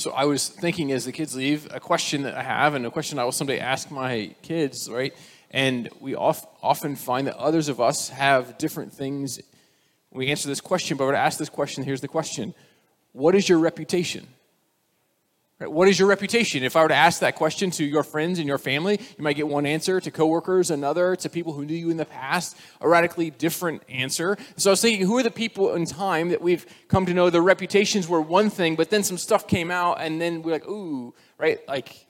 So I was thinking as the kids leave, a question that I have and a question I will someday ask my kids, right? And we oft, often find that others of us have different things. We answer this question, but I would ask this question. Here's the question What is your reputation? Right? What is your reputation? If I were to ask that question to your friends and your family, you might get one answer, to coworkers, another, to people who knew you in the past, a radically different answer. So I was thinking, who are the people in time that we've come to know their reputations were one thing, but then some stuff came out, and then we're like, ooh, right? Like,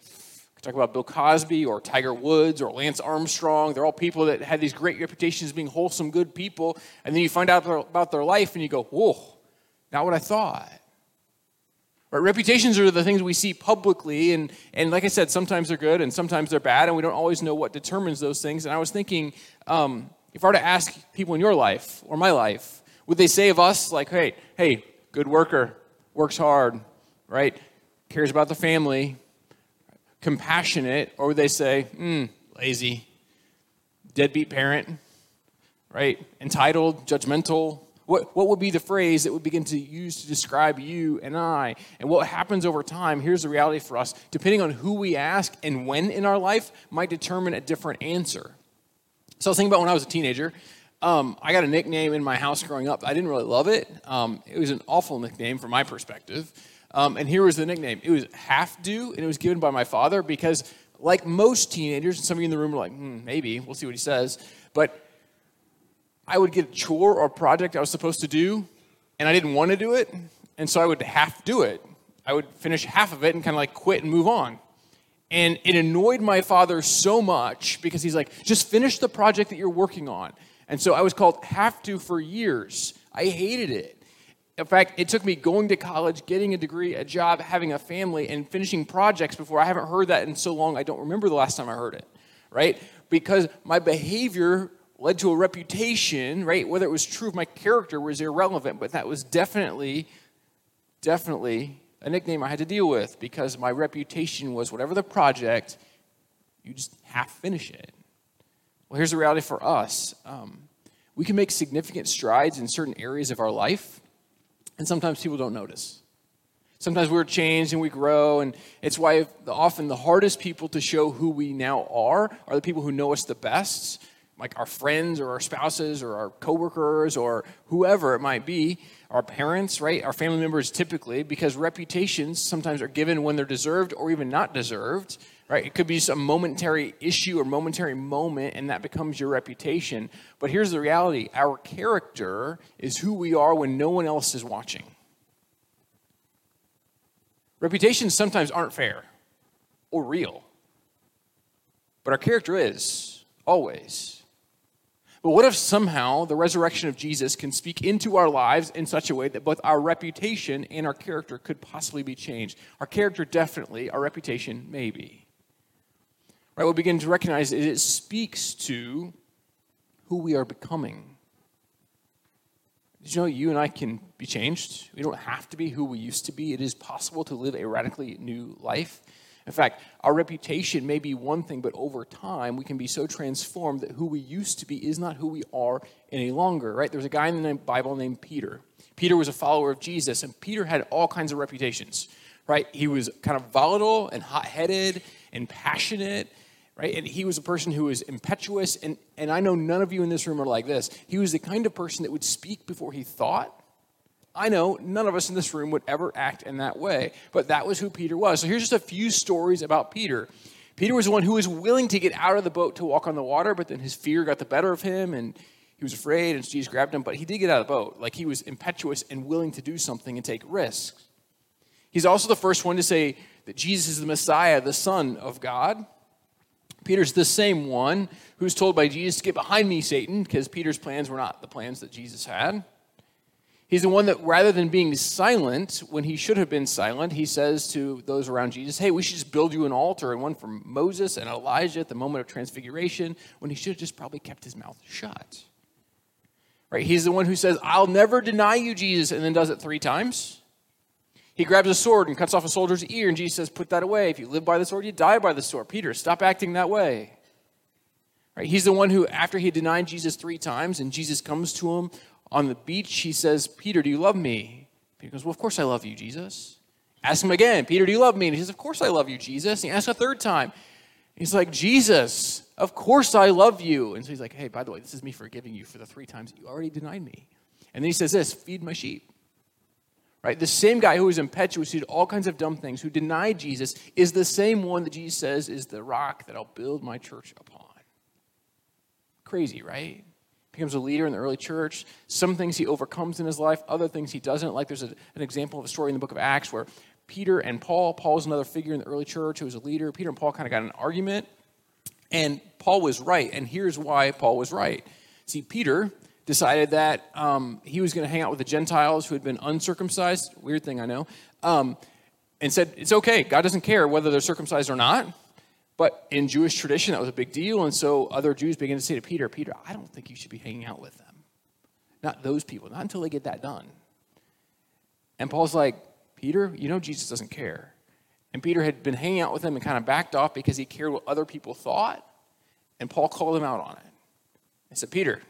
talk about Bill Cosby or Tiger Woods or Lance Armstrong. They're all people that had these great reputations being wholesome, good people. And then you find out about their life and you go, whoa, not what I thought. Right? Reputations are the things we see publicly, and, and like I said, sometimes they're good and sometimes they're bad, and we don't always know what determines those things. And I was thinking, um, if I were to ask people in your life or my life, would they say of us, like, hey, hey, good worker, works hard, right? Cares about the family, compassionate, or would they say, hmm, lazy, deadbeat parent, right? Entitled, judgmental, what, what would be the phrase that would begin to use to describe you and I? And what happens over time, here's the reality for us, depending on who we ask and when in our life, might determine a different answer. So I was thinking about when I was a teenager. Um, I got a nickname in my house growing up. I didn't really love it. Um, it was an awful nickname from my perspective. Um, and here was the nickname it was Half Do, and it was given by my father because, like most teenagers, and some of you in the room are like, hmm, maybe, we'll see what he says. But I would get a chore or project I was supposed to do, and I didn't want to do it, and so I would half do it. I would finish half of it and kind of like quit and move on. And it annoyed my father so much because he's like, just finish the project that you're working on. And so I was called Half Do for years. I hated it. In fact, it took me going to college, getting a degree, a job, having a family, and finishing projects before I haven't heard that in so long I don't remember the last time I heard it, right? Because my behavior led to a reputation, right? Whether it was true of my character was irrelevant, but that was definitely, definitely a nickname I had to deal with because my reputation was whatever the project, you just half finish it. Well, here's the reality for us um, we can make significant strides in certain areas of our life, and sometimes people don't notice. Sometimes we're changed and we grow, and it's why often the hardest people to show who we now are are the people who know us the best like our friends or our spouses or our coworkers or whoever it might be, our parents, right? Our family members typically, because reputations sometimes are given when they're deserved or even not deserved, right? It could be just a momentary issue or momentary moment, and that becomes your reputation. But here's the reality our character is who we are when no one else is watching. Reputations sometimes aren't fair or real, but our character is always. But what if somehow the resurrection of Jesus can speak into our lives in such a way that both our reputation and our character could possibly be changed? Our character, definitely, our reputation, maybe. Right? We'll begin to recognize that it speaks to who we are becoming. Did you know you and I can be changed? We don't have to be who we used to be. It is possible to live a radically new life. In fact, our reputation may be one thing, but over time, we can be so transformed that who we used to be is not who we are any longer, right? There's a guy in the Bible named Peter. Peter was a follower of Jesus, and Peter had all kinds of reputations, right? He was kind of volatile and hot headed and passionate, right? And he was a person who was impetuous, and, and I know none of you in this room are like this. He was the kind of person that would speak before he thought I know none of us in this room would ever act in that way, but that was who Peter was. So here's just a few stories about Peter. Peter was the one who was willing to get out of the boat to walk on the water, but then his fear got the better of him and he was afraid and Jesus grabbed him, but he did get out of the boat. Like he was impetuous and willing to do something and take risks. He's also the first one to say that Jesus is the Messiah, the Son of God. Peter's the same one who's told by Jesus to get behind me, Satan, because Peter's plans were not the plans that Jesus had. He's the one that, rather than being silent when he should have been silent, he says to those around Jesus, Hey, we should just build you an altar and one for Moses and Elijah at the moment of transfiguration, when he should have just probably kept his mouth shut. Right? He's the one who says, I'll never deny you, Jesus, and then does it three times. He grabs a sword and cuts off a soldier's ear, and Jesus says, Put that away. If you live by the sword, you die by the sword. Peter, stop acting that way. Right? He's the one who, after he denied Jesus three times, and Jesus comes to him on the beach, he says, Peter, do you love me? Peter goes, Well, of course I love you, Jesus. Ask him again, Peter, do you love me? And he says, Of course I love you, Jesus. And he asks a third time. He's like, Jesus, of course I love you. And so he's like, Hey, by the way, this is me forgiving you for the three times you already denied me. And then he says this feed my sheep. Right? The same guy who was impetuous, who did all kinds of dumb things, who denied Jesus, is the same one that Jesus says is the rock that I'll build my church upon. Crazy, right? Becomes a leader in the early church. Some things he overcomes in his life, other things he doesn't. Like there's a, an example of a story in the book of Acts where Peter and Paul, Paul's another figure in the early church who was a leader. Peter and Paul kind of got an argument, and Paul was right. And here's why Paul was right. See, Peter decided that um, he was going to hang out with the Gentiles who had been uncircumcised. Weird thing, I know. Um, and said, it's okay. God doesn't care whether they're circumcised or not. But in Jewish tradition, that was a big deal. And so other Jews began to say to Peter, Peter, I don't think you should be hanging out with them. Not those people, not until they get that done. And Paul's like, Peter, you know Jesus doesn't care. And Peter had been hanging out with him and kind of backed off because he cared what other people thought. And Paul called him out on it. He said, Peter,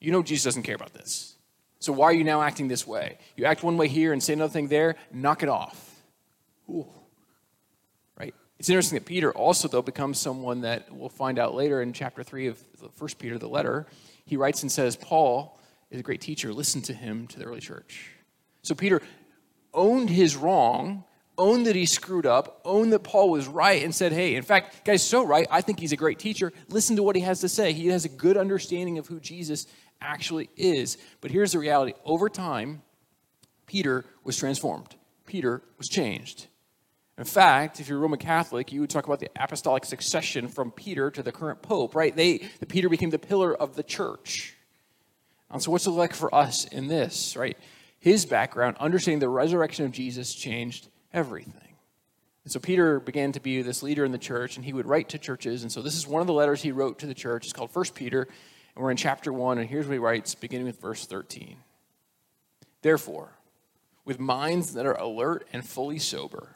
you know Jesus doesn't care about this. So why are you now acting this way? You act one way here and say another thing there, knock it off. Ooh. It's interesting that Peter also, though, becomes someone that we'll find out later in chapter 3 of the first Peter, the letter. He writes and says, Paul is a great teacher. Listen to him to the early church. So Peter owned his wrong, owned that he screwed up, owned that Paul was right, and said, Hey, in fact, guy's so right. I think he's a great teacher. Listen to what he has to say. He has a good understanding of who Jesus actually is. But here's the reality over time, Peter was transformed, Peter was changed. In fact, if you're Roman Catholic, you would talk about the apostolic succession from Peter to the current pope, right? They, the Peter became the pillar of the church. And so, what's it like for us in this, right? His background, understanding the resurrection of Jesus, changed everything. And so Peter began to be this leader in the church, and he would write to churches. And so this is one of the letters he wrote to the church. It's called First Peter, and we're in chapter 1, and here's what he writes, beginning with verse 13. Therefore, with minds that are alert and fully sober,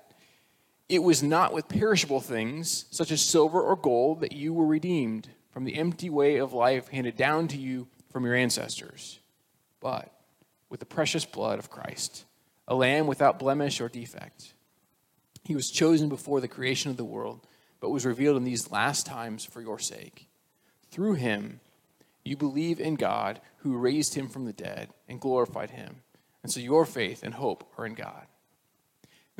it was not with perishable things, such as silver or gold, that you were redeemed from the empty way of life handed down to you from your ancestors, but with the precious blood of Christ, a lamb without blemish or defect. He was chosen before the creation of the world, but was revealed in these last times for your sake. Through him, you believe in God who raised him from the dead and glorified him. And so your faith and hope are in God.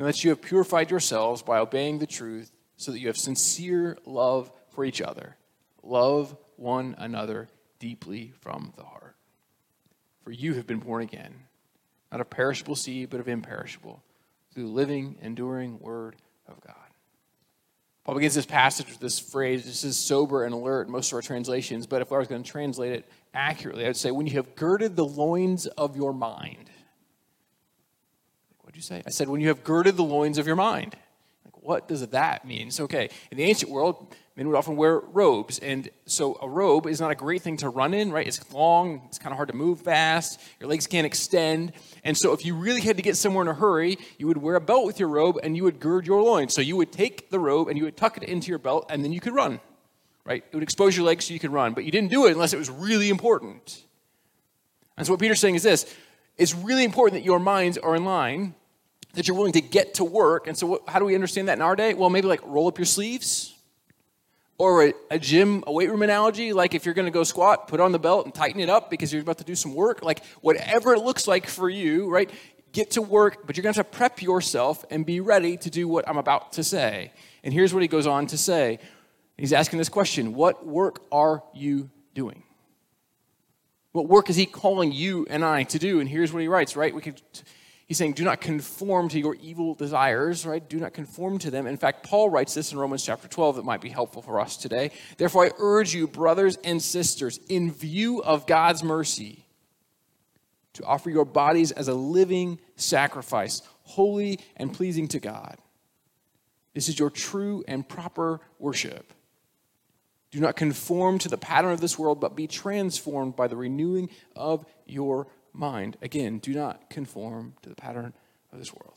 Now that you have purified yourselves by obeying the truth, so that you have sincere love for each other. Love one another deeply from the heart. For you have been born again, not of perishable seed, but of imperishable, through the living, enduring word of God. Paul begins this passage with this phrase. This is sober and alert in most of our translations, but if I was going to translate it accurately, I would say, when you have girded the loins of your mind. What'd you say? I said, when you have girded the loins of your mind. Like, what does that mean? It's okay. In the ancient world, men would often wear robes. And so a robe is not a great thing to run in, right? It's long, it's kind of hard to move fast, your legs can't extend. And so if you really had to get somewhere in a hurry, you would wear a belt with your robe and you would gird your loins. So you would take the robe and you would tuck it into your belt and then you could run, right? It would expose your legs so you could run. But you didn't do it unless it was really important. And so what Peter's saying is this it's really important that your minds are in line. That you're willing to get to work. And so, what, how do we understand that in our day? Well, maybe like roll up your sleeves, or a, a, gym, a weight room analogy, like if you're going to go squat, put on the belt and tighten it up because you're about to do some work. Like whatever it looks like for you, right? Get to work, but you're going to have to prep yourself and be ready to do what I'm about to say. And here's what he goes on to say. He's asking this question What work are you doing? What work is he calling you and I to do? And here's what he writes, right? We could He's saying, do not conform to your evil desires, right? Do not conform to them. In fact, Paul writes this in Romans chapter 12 that might be helpful for us today. Therefore, I urge you, brothers and sisters, in view of God's mercy, to offer your bodies as a living sacrifice, holy and pleasing to God. This is your true and proper worship. Do not conform to the pattern of this world, but be transformed by the renewing of your mind. Again, do not conform to the pattern of this world.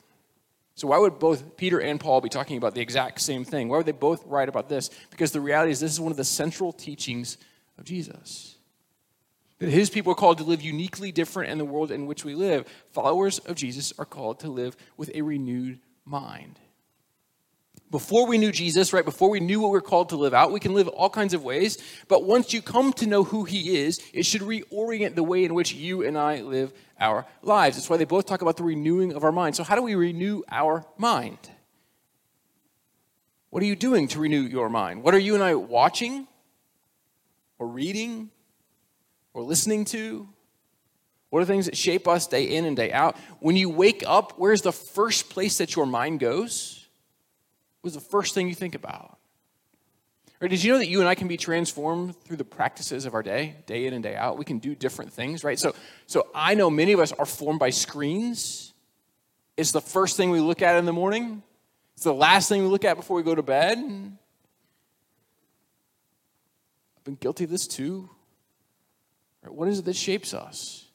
So, why would both Peter and Paul be talking about the exact same thing? Why would they both write about this? Because the reality is, this is one of the central teachings of Jesus. That his people are called to live uniquely different in the world in which we live. Followers of Jesus are called to live with a renewed mind before we knew Jesus, right, before we knew what we are called to live out, we can live all kinds of ways. But once you come to know who He is, it should reorient the way in which you and I live our lives. That's why they both talk about the renewing of our mind. So, how do we renew our mind? What are you doing to renew your mind? What are you and I watching, or reading, or listening to? What are things that shape us day in and day out? When you wake up, where's the first place that your mind goes? Was the first thing you think about? Or did you know that you and I can be transformed through the practices of our day, day in and day out? We can do different things, right? So, so I know many of us are formed by screens. It's the first thing we look at in the morning. It's the last thing we look at before we go to bed. I've been guilty of this too. What is it that shapes us?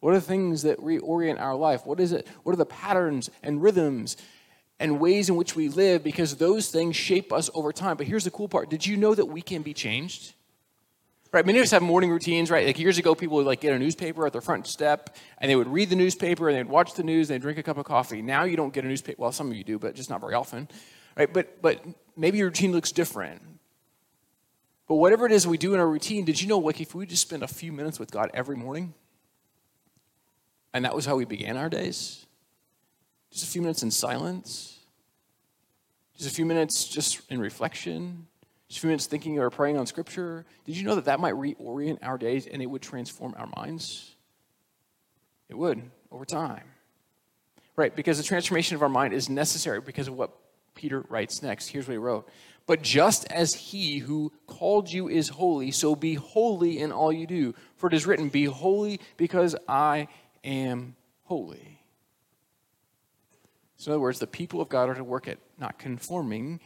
What are the things that reorient our life? What is it? What are the patterns and rhythms and ways in which we live because those things shape us over time. But here's the cool part did you know that we can be changed? Right, many of us have morning routines, right? Like years ago, people would like get a newspaper at their front step, and they would read the newspaper, and they'd watch the news, and they'd drink a cup of coffee. Now you don't get a newspaper. Well, some of you do, but just not very often, right? But but maybe your routine looks different. But whatever it is we do in our routine, did you know, like, if we just spend a few minutes with God every morning, and that was how we began our days, just a few minutes in silence. Just a few minutes just in reflection. Just a few minutes thinking or praying on Scripture. Did you know that that might reorient our days and it would transform our minds? It would over time. Right, because the transformation of our mind is necessary because of what Peter writes next. Here's what he wrote. But just as he who called you is holy, so be holy in all you do. For it is written, Be holy because I am holy. So, in other words, the people of God are to work at not conforming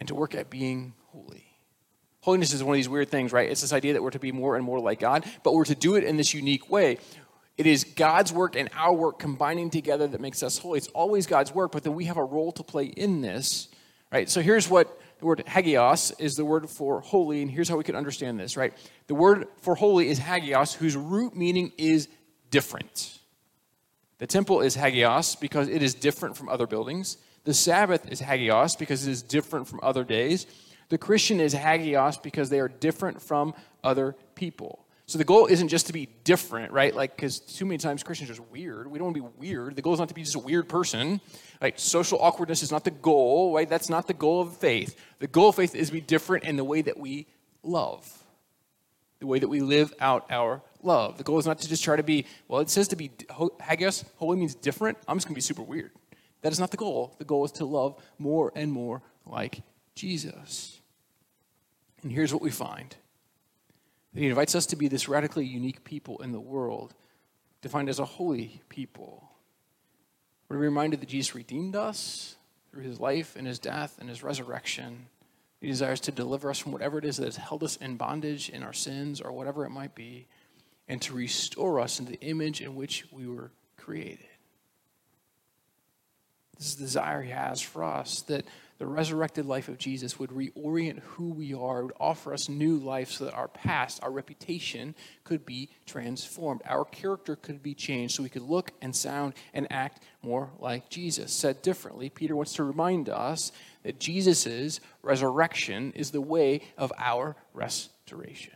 and to work at being holy. Holiness is one of these weird things, right? It's this idea that we're to be more and more like God, but we're to do it in this unique way. It is God's work and our work combining together that makes us holy. It's always God's work, but then we have a role to play in this, right? So here's what the word hagios is the word for holy, and here's how we can understand this, right? The word for holy is hagios, whose root meaning is different. The temple is hagios because it is different from other buildings. The Sabbath is hagios because it is different from other days. The Christian is hagios because they are different from other people. So the goal isn't just to be different, right? Like, because too many times Christians are just weird. We don't want to be weird. The goal is not to be just a weird person. Like, social awkwardness is not the goal, right? That's not the goal of faith. The goal of faith is to be different in the way that we love, the way that we live out our love. The goal is not to just try to be, well, it says to be, hagios, holy means different. I'm just going to be super weird. That is not the goal. The goal is to love more and more like Jesus. And here's what we find that He invites us to be this radically unique people in the world, defined as a holy people. We're reminded that Jesus redeemed us through His life and His death and His resurrection. He desires to deliver us from whatever it is that has held us in bondage in our sins or whatever it might be and to restore us in the image in which we were created. This is the desire he has for us that the resurrected life of Jesus would reorient who we are, would offer us new life so that our past, our reputation could be transformed. Our character could be changed so we could look and sound and act more like Jesus. Said differently, Peter wants to remind us that Jesus' resurrection is the way of our restoration.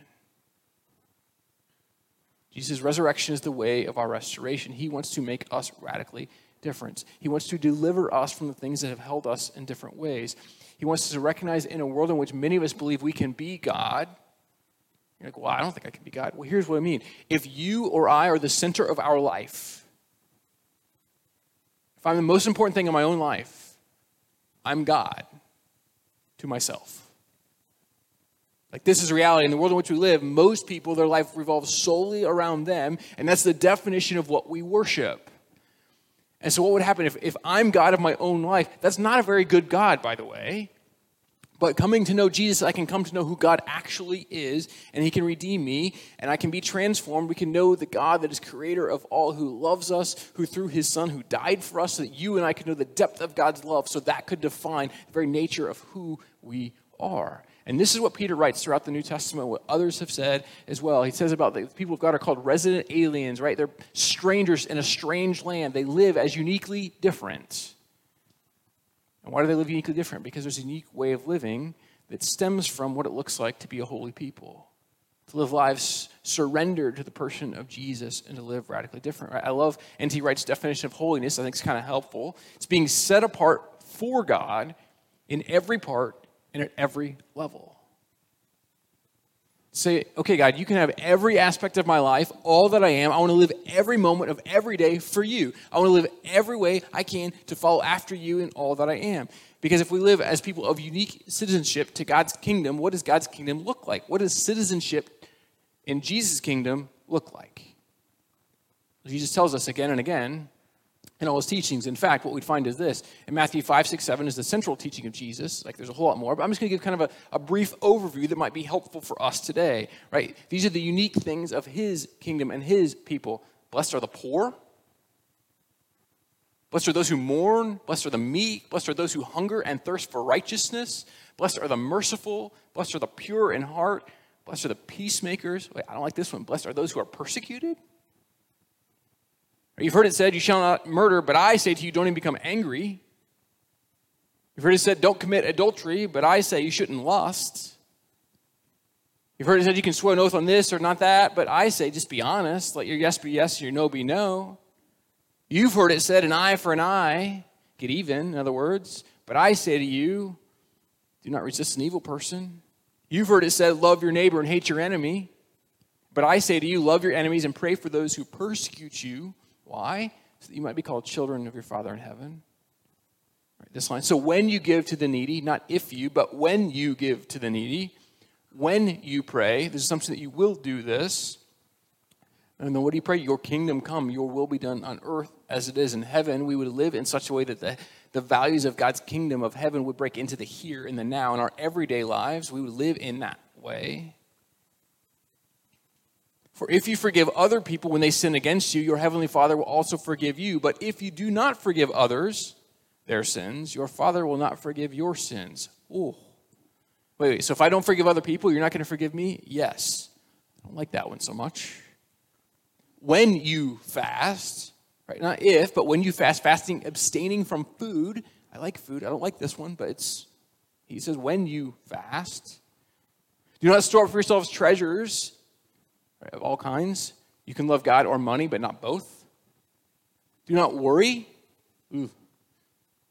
Jesus' resurrection is the way of our restoration. He wants to make us radically different. He wants to deliver us from the things that have held us in different ways. He wants us to recognize in a world in which many of us believe we can be God. You're like, well, I don't think I can be God. Well, here's what I mean. If you or I are the center of our life, if I'm the most important thing in my own life, I'm God to myself. Like, this is reality. In the world in which we live, most people, their life revolves solely around them, and that's the definition of what we worship. And so, what would happen if, if I'm God of my own life? That's not a very good God, by the way. But coming to know Jesus, I can come to know who God actually is, and He can redeem me, and I can be transformed. We can know the God that is creator of all, who loves us, who through His Son, who died for us, so that you and I could know the depth of God's love, so that could define the very nature of who we are. And this is what Peter writes throughout the New Testament, what others have said as well. He says about the people of God are called resident aliens, right? They're strangers in a strange land. They live as uniquely different. And why do they live uniquely different? Because there's a unique way of living that stems from what it looks like to be a holy people, to live lives surrendered to the person of Jesus and to live radically different. Right? I love N.T. Wright's definition of holiness. I think it's kind of helpful. It's being set apart for God in every part and at every level. Say, okay, God, you can have every aspect of my life, all that I am. I want to live every moment of every day for you. I want to live every way I can to follow after you in all that I am. Because if we live as people of unique citizenship to God's kingdom, what does God's kingdom look like? What does citizenship in Jesus' kingdom look like? Jesus tells us again and again in all his teachings. In fact, what we'd find is this in Matthew 5, 6, 7 is the central teaching of Jesus. Like there's a whole lot more, but I'm just going to give kind of a, a brief overview that might be helpful for us today, right? These are the unique things of his kingdom and his people. Blessed are the poor. Blessed are those who mourn. Blessed are the meek. Blessed are those who hunger and thirst for righteousness. Blessed are the merciful. Blessed are the pure in heart. Blessed are the peacemakers. Wait, I don't like this one. Blessed are those who are persecuted. You've heard it said, You shall not murder, but I say to you, don't even become angry. You've heard it said, Don't commit adultery, but I say you shouldn't lust. You've heard it said, You can swear an oath on this or not that, but I say just be honest. Let your yes be yes and your no be no. You've heard it said, An eye for an eye, get even, in other words. But I say to you, do not resist an evil person. You've heard it said, Love your neighbor and hate your enemy. But I say to you, love your enemies and pray for those who persecute you why? So that you might be called children of your Father in heaven. Right, this line. So when you give to the needy, not if you, but when you give to the needy, when you pray, there's assumption that you will do this. And then what do you pray? Your kingdom come, your will be done on earth as it is in heaven. We would live in such a way that the, the values of God's kingdom of heaven would break into the here and the now. In our everyday lives, we would live in that way. For if you forgive other people when they sin against you, your heavenly Father will also forgive you. But if you do not forgive others their sins, your Father will not forgive your sins. Oh. Wait, wait, so if I don't forgive other people, you're not going to forgive me? Yes. I don't like that one so much. When you fast, right? Not if, but when you fast, fasting, abstaining from food. I like food. I don't like this one, but it's, he says, when you fast. Do not store up for yourselves treasures of all kinds. You can love God or money, but not both. Do not worry, Ooh.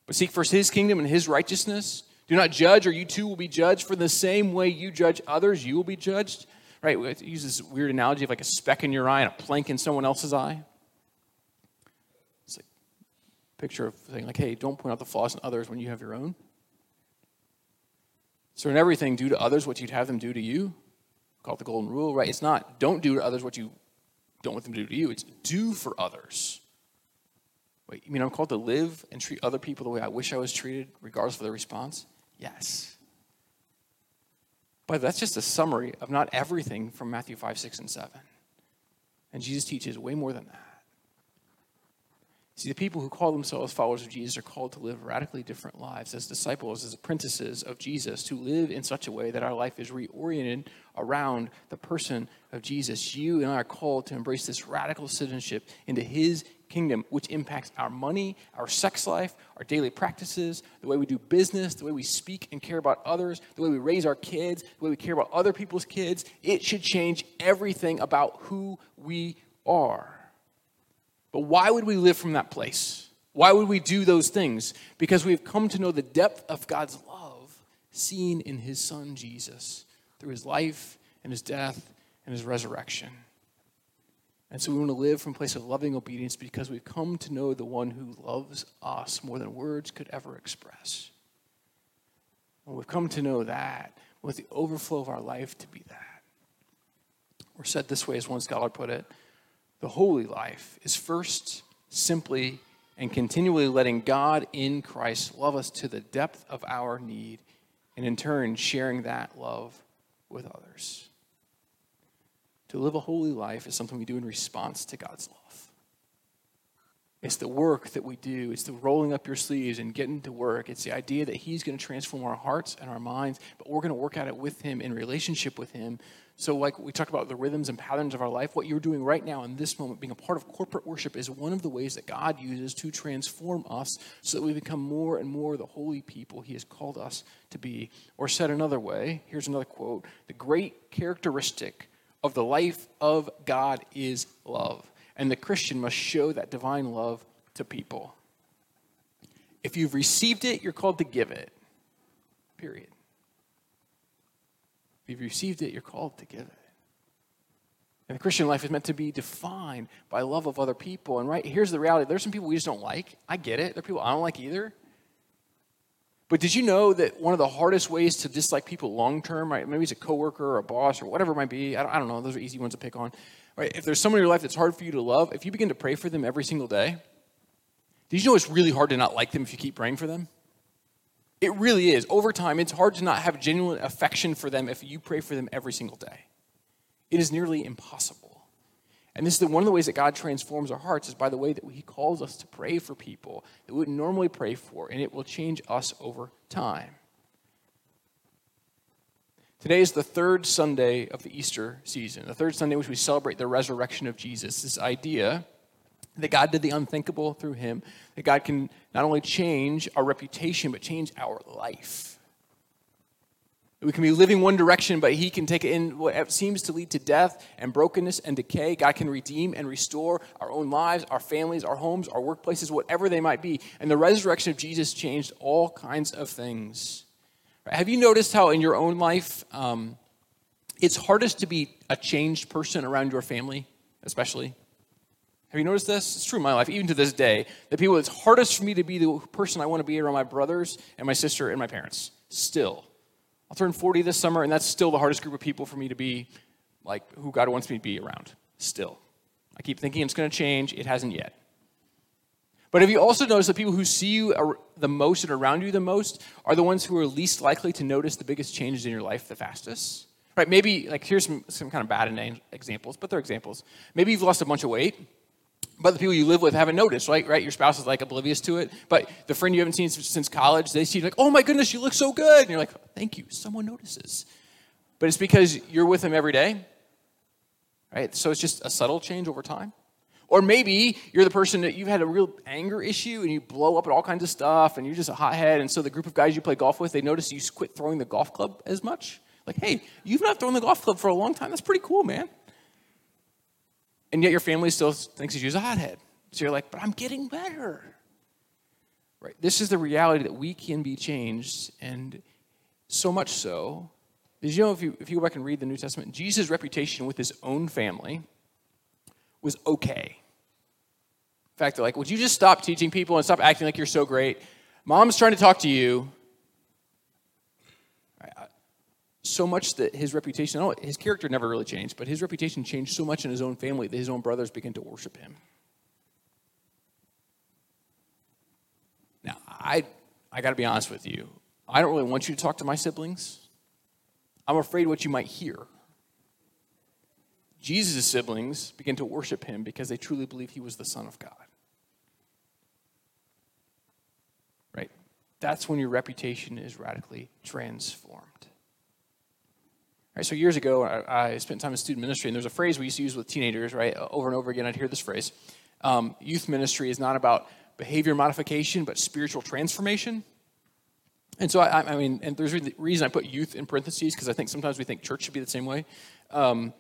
but seek first His kingdom and His righteousness. Do not judge, or you too will be judged. For the same way you judge others, you will be judged. Right? We use this weird analogy of like a speck in your eye and a plank in someone else's eye. It's like a picture of saying, like, hey, don't point out the flaws in others when you have your own. So in everything, do to others what you'd have them do to you call it the golden rule, right? It's not don't do to others what you don't want them to do to you. It's do for others. Wait, you mean I'm called to live and treat other people the way I wish I was treated, regardless of their response? Yes. But that's just a summary of not everything from Matthew 5, 6, and 7. And Jesus teaches way more than that. See, the people who call themselves followers of Jesus are called to live radically different lives as disciples, as apprentices of Jesus, to live in such a way that our life is reoriented around the person of Jesus. You and I are called to embrace this radical citizenship into his kingdom, which impacts our money, our sex life, our daily practices, the way we do business, the way we speak and care about others, the way we raise our kids, the way we care about other people's kids. It should change everything about who we are. But why would we live from that place? Why would we do those things? Because we've come to know the depth of God's love seen in his son Jesus through his life and his death and his resurrection. And so we want to live from a place of loving obedience because we've come to know the one who loves us more than words could ever express. And we've come to know that with the overflow of our life to be that. Or said this way, as one scholar put it, the holy life is first, simply, and continually letting God in Christ love us to the depth of our need, and in turn, sharing that love with others. To live a holy life is something we do in response to God's love. It's the work that we do. It's the rolling up your sleeves and getting to work. It's the idea that He's going to transform our hearts and our minds, but we're going to work at it with Him in relationship with Him. So, like we talked about the rhythms and patterns of our life, what you're doing right now in this moment, being a part of corporate worship, is one of the ways that God uses to transform us so that we become more and more the holy people He has called us to be. Or, said another way, here's another quote The great characteristic of the life of God is love and the Christian must show that divine love to people. If you've received it, you're called to give it. Period. You've received it, you're called to give it. And the Christian life is meant to be defined by love of other people. And right here's the reality there's some people we just don't like. I get it. There are people I don't like either. But did you know that one of the hardest ways to dislike people long term, right? Maybe it's a coworker or a boss or whatever it might be. I don't, I don't know. Those are easy ones to pick on. Right? If there's someone in your life that's hard for you to love, if you begin to pray for them every single day, did you know it's really hard to not like them if you keep praying for them? It really is. Over time, it's hard to not have genuine affection for them if you pray for them every single day. It is nearly impossible. And this is one of the ways that God transforms our hearts is by the way that He calls us to pray for people that we would normally pray for, and it will change us over time. Today is the third Sunday of the Easter season, the third Sunday in which we celebrate the resurrection of Jesus. This idea that God did the unthinkable through him, that God can not only change our reputation, but change our life. We can be living one direction, but He can take it in what seems to lead to death and brokenness and decay. God can redeem and restore our own lives, our families, our homes, our workplaces, whatever they might be. And the resurrection of Jesus changed all kinds of things. Have you noticed how in your own life um, it's hardest to be a changed person around your family, especially? Have you noticed this? It's true in my life, even to this day. The people, it's hardest for me to be the person I want to be around my brothers and my sister and my parents. Still. I'll turn 40 this summer, and that's still the hardest group of people for me to be like who God wants me to be around. Still. I keep thinking it's going to change. It hasn't yet. But have you also noticed that people who see you the most and around you the most are the ones who are least likely to notice the biggest changes in your life the fastest? Right? Maybe, like, here's some, some kind of bad examples, but they're examples. Maybe you've lost a bunch of weight, but the people you live with haven't noticed, right? Right? Your spouse is like oblivious to it, but the friend you haven't seen since college, they see like, oh my goodness, you look so good. And you're like, thank you, someone notices. But it's because you're with them every day, right? So it's just a subtle change over time. Or maybe you're the person that you've had a real anger issue and you blow up at all kinds of stuff and you're just a hothead. And so the group of guys you play golf with, they notice you quit throwing the golf club as much. Like, hey, you've not thrown the golf club for a long time. That's pretty cool, man. And yet your family still thinks you're a hothead. So you're like, but I'm getting better. Right? This is the reality that we can be changed. And so much so, did you know if you, if you go back and read the New Testament, Jesus' reputation with his own family was okay. In fact, they're like, would you just stop teaching people and stop acting like you're so great? Mom's trying to talk to you. So much that his reputation, oh, his character never really changed, but his reputation changed so much in his own family that his own brothers began to worship him. Now, I, I got to be honest with you. I don't really want you to talk to my siblings. I'm afraid what you might hear. Jesus' siblings began to worship him because they truly believed he was the Son of God. Right? That's when your reputation is radically transformed. Right, so years ago, I, I, spent time in student ministry, and there's a phrase we used to use with teenagers, right? Over and over again, I'd hear this phrase. Um, youth ministry is not about behavior modification, but spiritual transformation. And so, I, I mean, and there's a reason I put youth in parentheses, because I think sometimes we think church should be the same way. Um,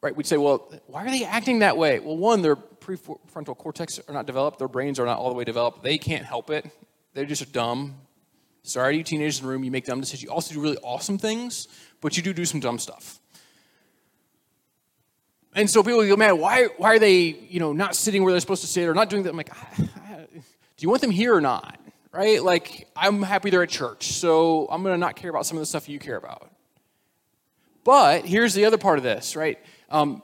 right, we'd say, well, why are they acting that way? Well, one, their prefrontal cortex are not developed, their brains are not all the way developed. They can't help it. They're just dumb. Sorry to you teenagers in the room, you make dumb decisions. You also do really awesome things, but you do do some dumb stuff. And so people go, man, why, why are they, you know, not sitting where they're supposed to sit or not doing that? I'm like, do you want them here or not? Right? Like, I'm happy they're at church, so I'm going to not care about some of the stuff you care about. But here's the other part of this, right? Um,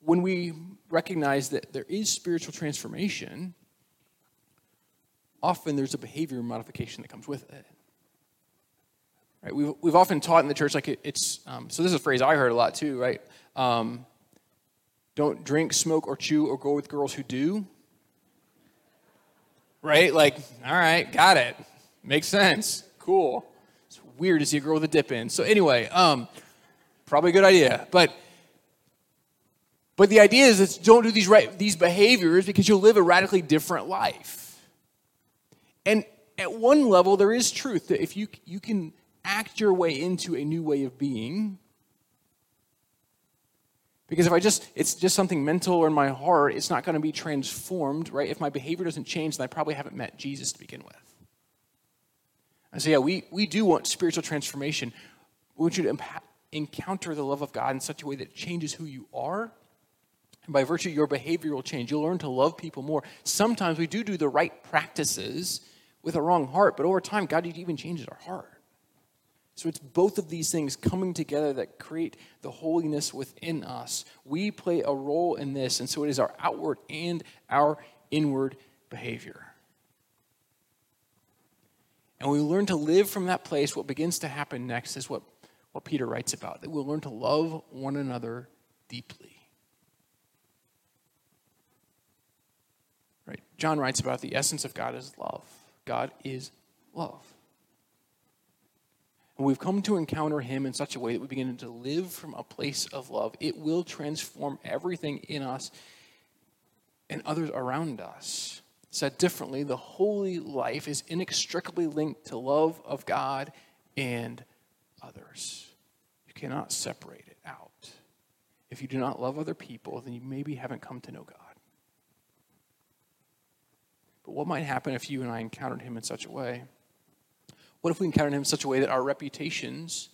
when we recognize that there is spiritual transformation, often there's a behavior modification that comes with it. Right? We've, we've often taught in the church like it, it's, um, so this is a phrase I heard a lot too, right? Um, don't drink, smoke, or chew, or go with girls who do. Right? Like, all right, got it. Makes sense. Cool. It's weird to see a girl with a dip in. So anyway, um, probably a good idea. But but the idea is that don't do these right, these behaviors because you'll live a radically different life. And at one level, there is truth that if you you can act your way into a new way of being, because if I just, it's just something mental or in my heart, it's not going to be transformed, right? If my behavior doesn't change, then I probably haven't met Jesus to begin with. And so, yeah, we, we do want spiritual transformation. We want you to encounter the love of God in such a way that it changes who you are. And by virtue, your behavior will change. You'll learn to love people more. Sometimes we do do the right practices with a wrong heart, but over time, God even changes our heart. So it's both of these things coming together that create the holiness within us. We play a role in this, and so it is our outward and our inward behavior. And we learn to live from that place, what begins to happen next is what, what Peter writes about that we'll learn to love one another deeply. Right? John writes about the essence of God is love. God is love. We've come to encounter Him in such a way that we begin to live from a place of love. It will transform everything in us and others around us. Said differently, the holy life is inextricably linked to love of God and others. You cannot separate it out. If you do not love other people, then you maybe haven't come to know God. But what might happen if you and I encountered Him in such a way? What if we encountered him in such a way that our reputations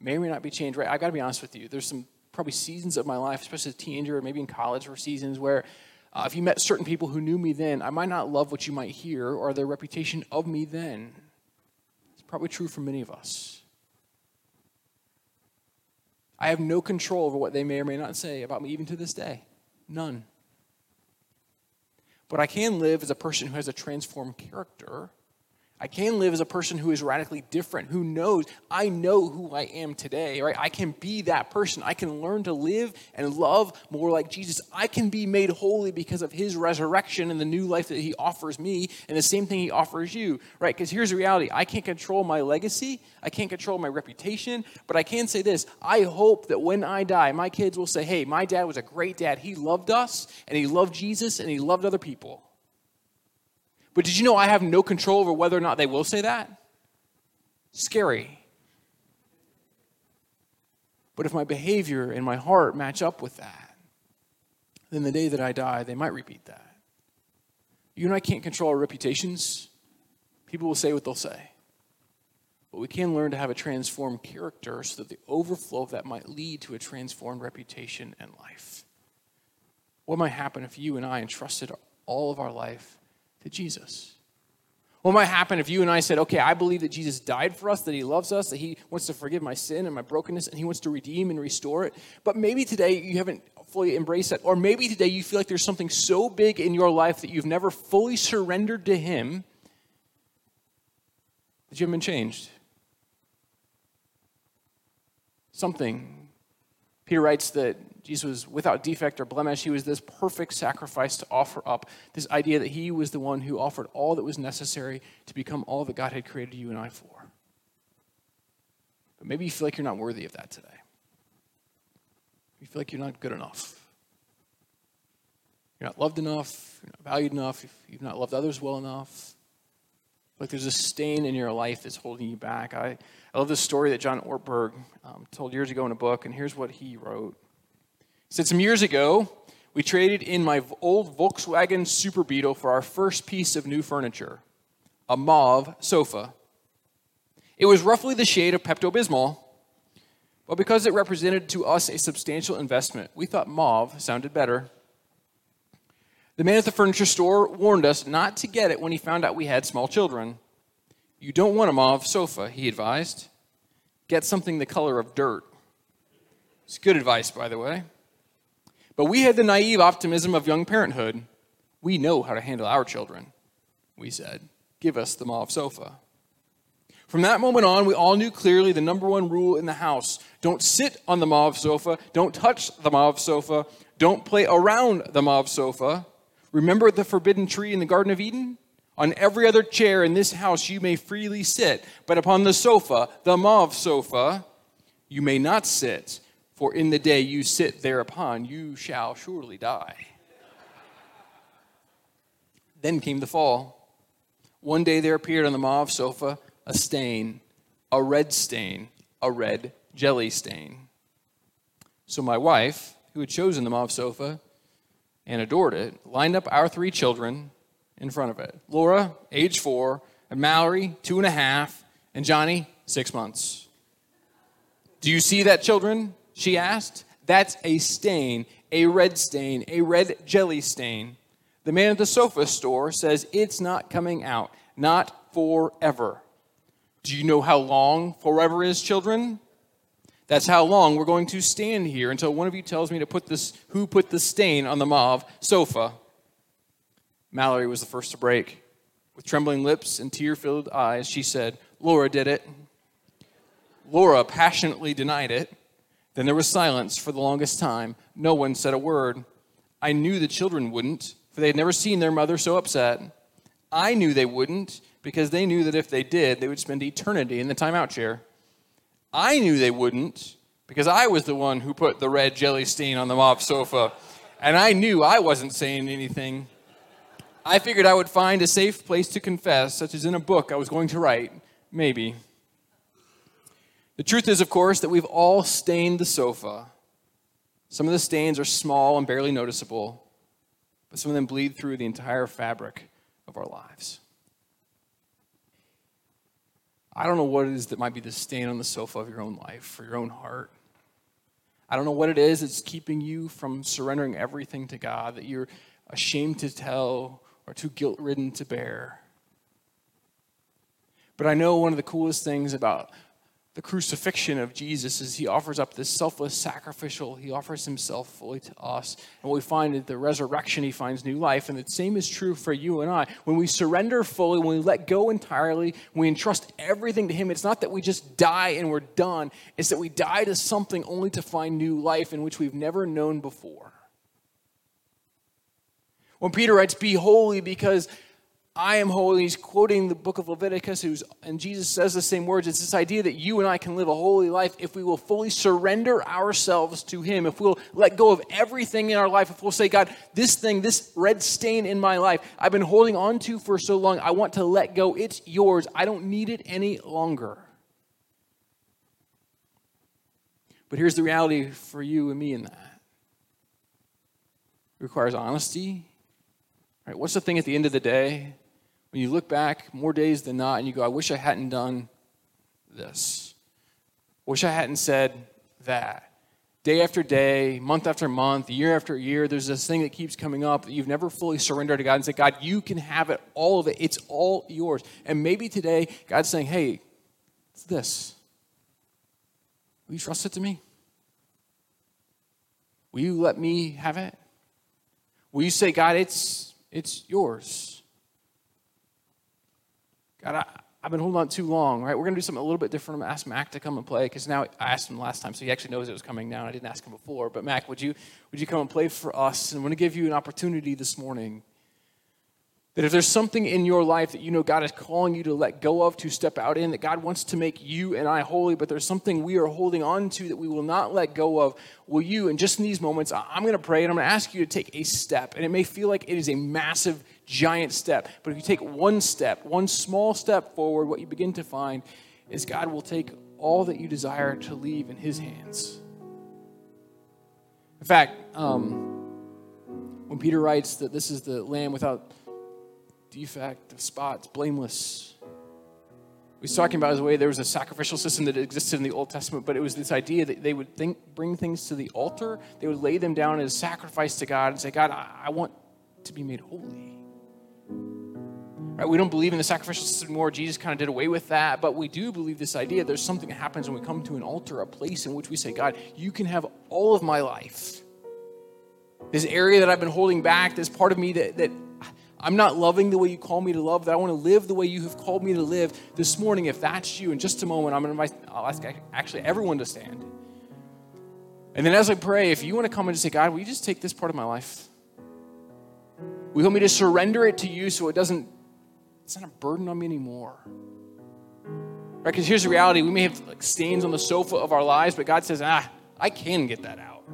may or may not be changed? Right? I got to be honest with you. There's some probably seasons of my life, especially as a teenager or maybe in college, or seasons where uh, if you met certain people who knew me then, I might not love what you might hear or their reputation of me then. It's probably true for many of us. I have no control over what they may or may not say about me, even to this day. None. But I can live as a person who has a transformed character I can live as a person who is radically different, who knows, I know who I am today, right? I can be that person. I can learn to live and love more like Jesus. I can be made holy because of his resurrection and the new life that he offers me and the same thing he offers you, right? Because here's the reality I can't control my legacy, I can't control my reputation, but I can say this I hope that when I die, my kids will say, hey, my dad was a great dad. He loved us and he loved Jesus and he loved other people. But did you know I have no control over whether or not they will say that? Scary. But if my behavior and my heart match up with that, then the day that I die, they might repeat that. You and I can't control our reputations. People will say what they'll say. But we can learn to have a transformed character so that the overflow of that might lead to a transformed reputation and life. What might happen if you and I entrusted all of our life to Jesus. What might happen if you and I said, okay, I believe that Jesus died for us, that he loves us, that he wants to forgive my sin and my brokenness, and he wants to redeem and restore it. But maybe today you haven't fully embraced that. Or maybe today you feel like there's something so big in your life that you've never fully surrendered to him that you haven't been changed. Something. Peter writes that Jesus was without defect or blemish. He was this perfect sacrifice to offer up. This idea that he was the one who offered all that was necessary to become all that God had created you and I for. But maybe you feel like you're not worthy of that today. You feel like you're not good enough. You're not loved enough. You're not valued enough. You've not loved others well enough. Like there's a stain in your life that's holding you back. I, I love this story that John Ortberg um, told years ago in a book, and here's what he wrote. He said, Some years ago, we traded in my old Volkswagen Super Beetle for our first piece of new furniture a mauve sofa. It was roughly the shade of Pepto Bismol, but because it represented to us a substantial investment, we thought mauve sounded better. The man at the furniture store warned us not to get it when he found out we had small children. You don't want a mauve sofa, he advised. Get something the color of dirt. It's good advice, by the way. But we had the naive optimism of young parenthood. We know how to handle our children, we said. give us the mauve sofa. From that moment on, we all knew clearly the number one rule in the house don't sit on the mauve sofa, don't touch the mauve sofa, don't play around the mauve sofa. Remember the forbidden tree in the Garden of Eden? On every other chair in this house you may freely sit, but upon the sofa, the mauve sofa, you may not sit, for in the day you sit thereupon, you shall surely die. Then came the fall. One day there appeared on the mauve sofa a stain, a red stain, a red jelly stain. So my wife, who had chosen the mauve sofa and adored it, lined up our three children in front of it Laura, age four, and Mallory, two and a half, and Johnny, six months. Do you see that, children? She asked. That's a stain, a red stain, a red jelly stain. The man at the sofa store says it's not coming out, not forever. Do you know how long forever is, children? That's how long we're going to stand here until one of you tells me to put this who put the stain on the mauve sofa. Mallory was the first to break. With trembling lips and tear-filled eyes, she said, "Laura did it." Laura passionately denied it. Then there was silence for the longest time. No one said a word. I knew the children wouldn't, for they had never seen their mother so upset. I knew they wouldn't because they knew that if they did, they would spend eternity in the timeout chair. I knew they wouldn't because I was the one who put the red jelly stain on the mop sofa, and I knew I wasn't saying anything. I figured I would find a safe place to confess, such as in a book I was going to write, maybe. The truth is, of course, that we've all stained the sofa. Some of the stains are small and barely noticeable, but some of them bleed through the entire fabric of our lives. I don't know what it is that might be the stain on the sofa of your own life or your own heart. I don't know what it is that's keeping you from surrendering everything to God, that you're ashamed to tell or too guilt ridden to bear. But I know one of the coolest things about the crucifixion of Jesus is he offers up this selfless sacrificial, he offers himself fully to us. And what we find is the resurrection, he finds new life. And the same is true for you and I. When we surrender fully, when we let go entirely, when we entrust everything to him, it's not that we just die and we're done, it's that we die to something only to find new life in which we've never known before. When Peter writes, Be holy because I am holy. He's quoting the book of Leviticus, who's, and Jesus says the same words. It's this idea that you and I can live a holy life if we will fully surrender ourselves to Him, if we'll let go of everything in our life, if we'll say, God, this thing, this red stain in my life, I've been holding on to for so long, I want to let go. It's yours. I don't need it any longer. But here's the reality for you and me in that it requires honesty. Right? What's the thing at the end of the day? When you look back more days than not and you go, I wish I hadn't done this. Wish I hadn't said that. Day after day, month after month, year after year, there's this thing that keeps coming up that you've never fully surrendered to God and said, God, you can have it, all of it. It's all yours. And maybe today, God's saying, hey, it's this. Will you trust it to me? Will you let me have it? Will you say, God, it's, it's yours? God, I, have been holding on too long, right? We're going to do something a little bit different. I'm going to ask Mac to come and play because now I asked him last time, so he actually knows it was coming now. I didn't ask him before. But Mac, would you, would you come and play for us? And I'm going to give you an opportunity this morning that if there's something in your life that you know God is calling you to let go of, to step out in, that God wants to make you and I holy, but there's something we are holding on to that we will not let go of, will you, and just in these moments, I'm going to pray and I'm going to ask you to take a step. And it may feel like it is a massive giant step. But if you take one step, one small step forward, what you begin to find is God will take all that you desire to leave in His hands. In fact, um, when Peter writes that this is the lamb without defect, spots, blameless, he's talking about the way there was a sacrificial system that existed in the Old Testament, but it was this idea that they would think, bring things to the altar, they would lay them down as sacrifice to God and say, God, I, I want to be made holy. Right? We don't believe in the sacrificial system anymore. Jesus kind of did away with that, but we do believe this idea there's something that happens when we come to an altar, a place in which we say, God, you can have all of my life. This area that I've been holding back, this part of me that, that I'm not loving the way you call me to love, that I want to live the way you have called me to live. This morning, if that's you, in just a moment, I'm going to invite, I'll ask actually everyone to stand. And then as I pray, if you want to come and just say, God, will you just take this part of my life? Will you help me to surrender it to you so it doesn't, it's not a burden on me anymore? Right? Because here's the reality we may have like stains on the sofa of our lives, but God says, ah, I can get that out.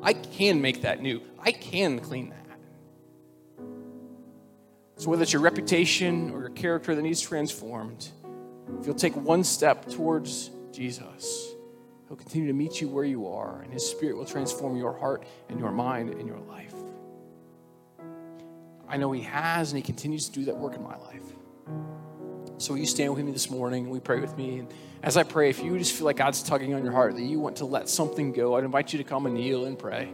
I can make that new. I can clean that. So, whether it's your reputation or your character that needs transformed, if you'll take one step towards Jesus, He'll continue to meet you where you are, and His Spirit will transform your heart and your mind and your life. I know He has, and He continues to do that work in my life. So, you stand with me this morning? And we pray with me. And as I pray, if you just feel like God's tugging on your heart, that you want to let something go, I'd invite you to come and kneel and pray.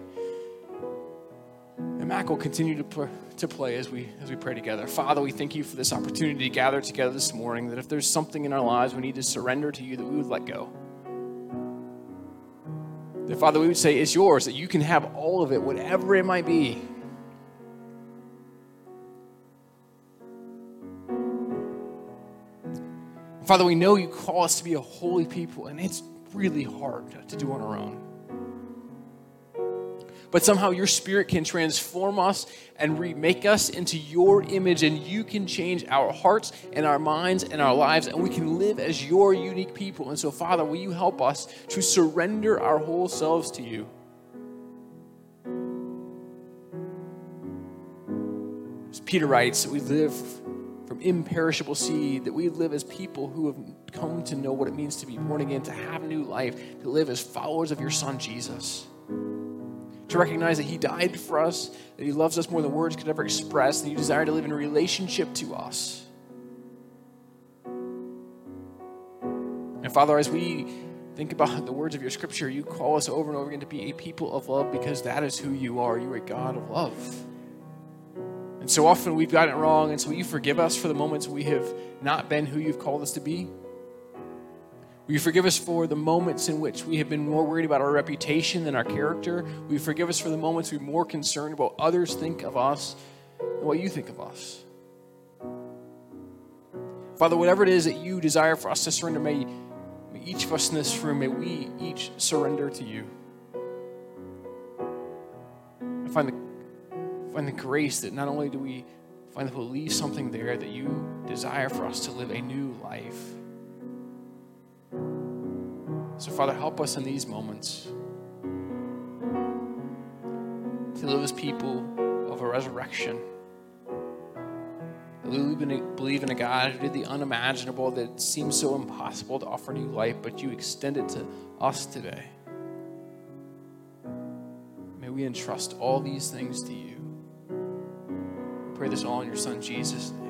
And Mac will continue to, pr- to play as we, as we pray together. Father, we thank you for this opportunity to gather together this morning, that if there's something in our lives we need to surrender to you, that we would let go. That, Father, we would say, it's yours, that you can have all of it, whatever it might be. Father, we know you call us to be a holy people, and it's really hard to do on our own. But somehow your spirit can transform us and remake us into your image, and you can change our hearts and our minds and our lives, and we can live as your unique people. And so, Father, will you help us to surrender our whole selves to you? As Peter writes, we live from imperishable seed, that we live as people who have come to know what it means to be born again, to have new life, to live as followers of your Son, Jesus. To recognize that He died for us, that He loves us more than words could ever express, that He desired to live in relationship to us. And Father, as we think about the words of your scripture, you call us over and over again to be a people of love because that is who you are. You are a God of love. And so often we've gotten it wrong, and so will you forgive us for the moments we have not been who you've called us to be? Will you forgive us for the moments in which we have been more worried about our reputation than our character? Will you forgive us for the moments we're more concerned about what others think of us than what you think of us? Father, whatever it is that you desire for us to surrender, may, may each of us in this room, may we each surrender to you. I find the, find the grace that not only do we find that we'll leave something there, that you desire for us to live a new life. So, Father, help us in these moments to live as people of a resurrection. We believe in a God who did the unimaginable that seems so impossible to offer new life, but you extend it to us today. May we entrust all these things to you. Pray this all in your Son, Jesus' name.